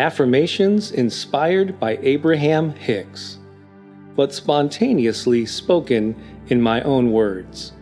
Affirmations inspired by Abraham Hicks, but spontaneously spoken in my own words.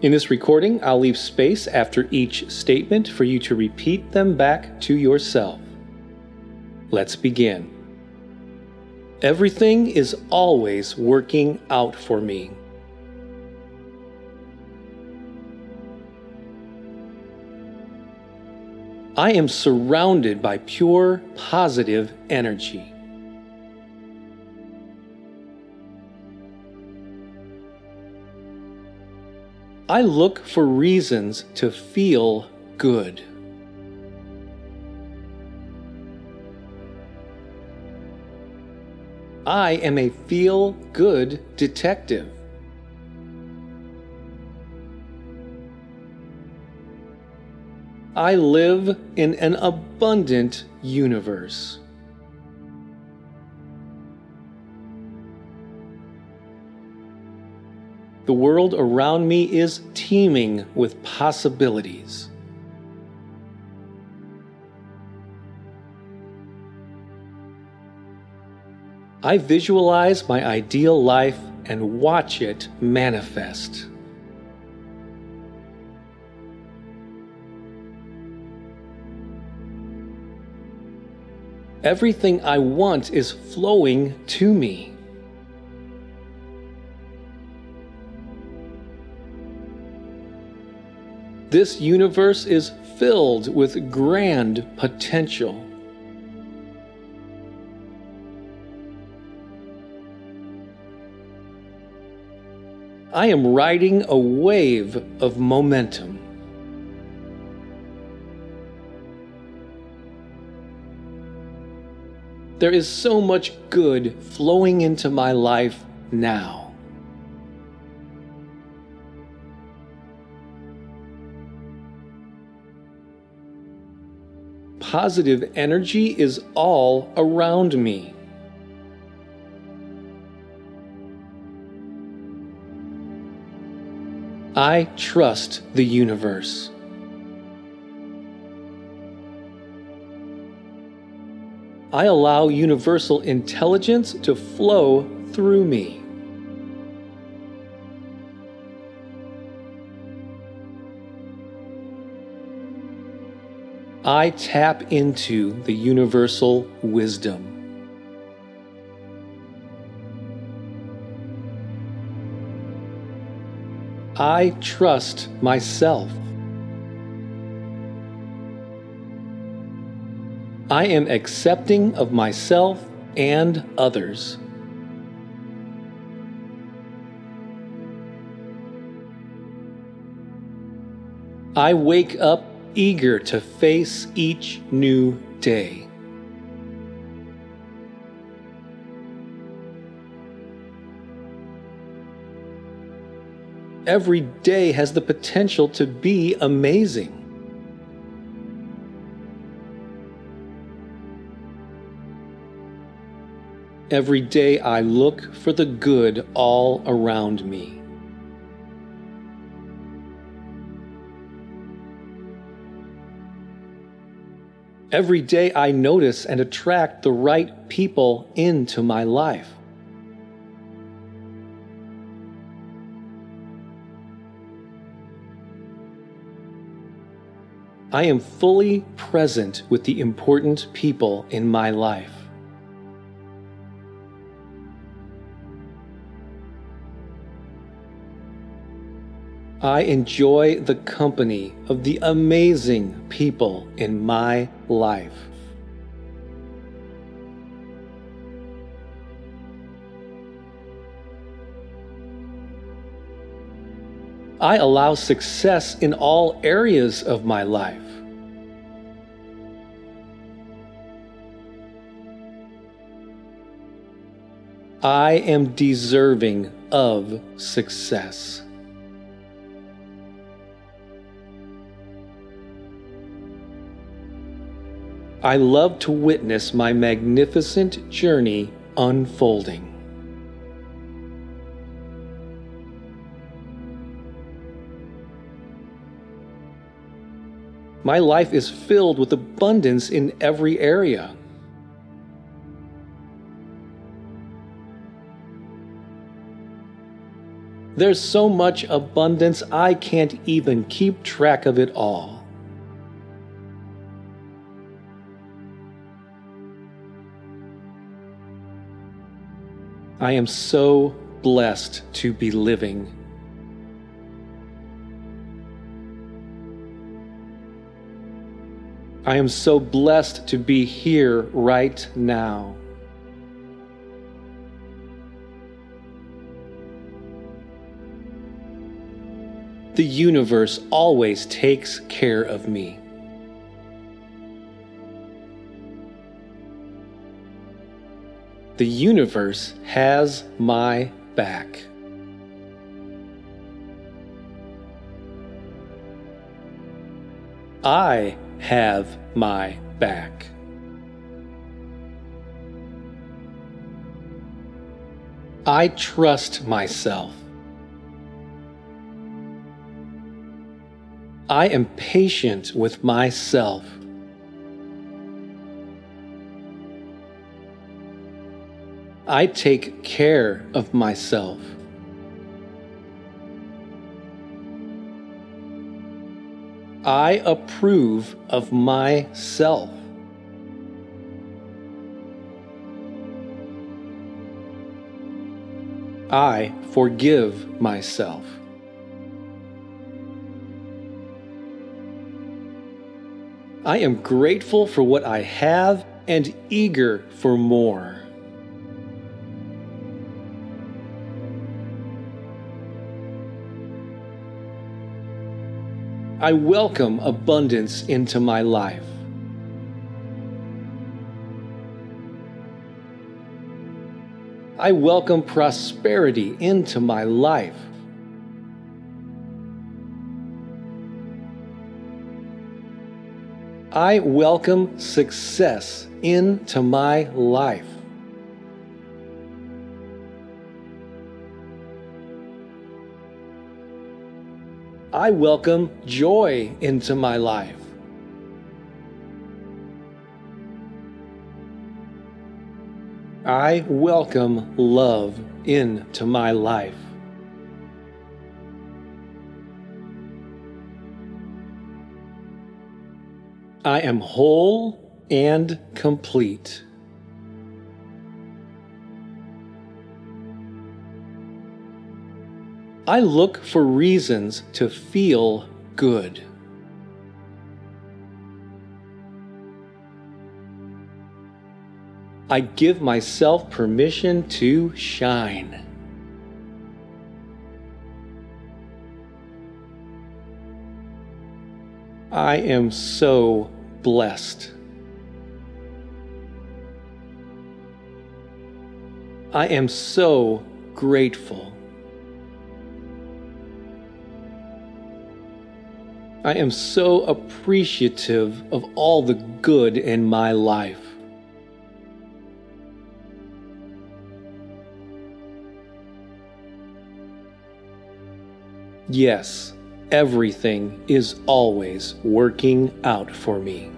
In this recording, I'll leave space after each statement for you to repeat them back to yourself. Let's begin. Everything is always working out for me. I am surrounded by pure positive energy. I look for reasons to feel good. I am a feel good detective. I live in an abundant universe. The world around me is teeming with possibilities. I visualize my ideal life and watch it manifest. Everything I want is flowing to me. This universe is filled with grand potential. I am riding a wave of momentum. There is so much good flowing into my life now. Positive energy is all around me. I trust the universe. I allow universal intelligence to flow through me. I tap into the universal wisdom. I trust myself. I am accepting of myself and others. I wake up eager to face each new day. Every day has the potential to be amazing. Every day I look for the good all around me. Every day I notice and attract the right people into my life. I am fully present with the important people in my life. I enjoy the company of the amazing people in my life. I allow success in all areas of my life. I am deserving of success. I love to witness my magnificent journey unfolding. My life is filled with abundance in every area. There's so much abundance, I can't even keep track of it all. I am so blessed to be living. I am so blessed to be here right now. The universe always takes care of me. The universe has my back. I have my back. I trust myself. I am patient with myself. I take care of myself. I approve of myself. I forgive myself. I am grateful for what I have and eager for more. I welcome abundance into my life. I welcome prosperity into my life. I welcome success into my life. I welcome joy into my life. I welcome love into my life. I am whole and complete. I look for reasons to feel good. I give myself permission to shine. I am so blessed. I am so grateful. I am so appreciative of all the good in my life. Yes, everything is always working out for me.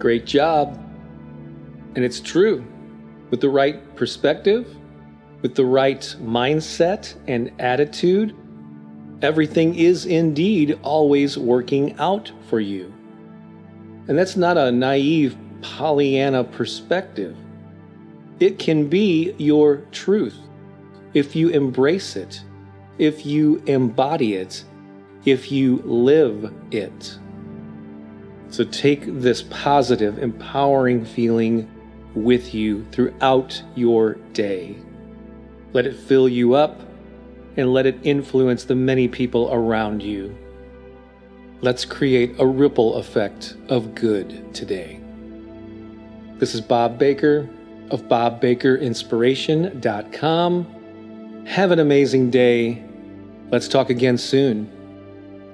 Great job. And it's true. With the right perspective, with the right mindset and attitude, everything is indeed always working out for you. And that's not a naive Pollyanna perspective. It can be your truth if you embrace it, if you embody it, if you live it. So take this positive, empowering feeling with you throughout your day. Let it fill you up and let it influence the many people around you. Let's create a ripple effect of good today. This is Bob Baker of BobBakerInspiration.com. Have an amazing day. Let's talk again soon.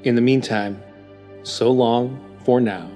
In the meantime, so long for now.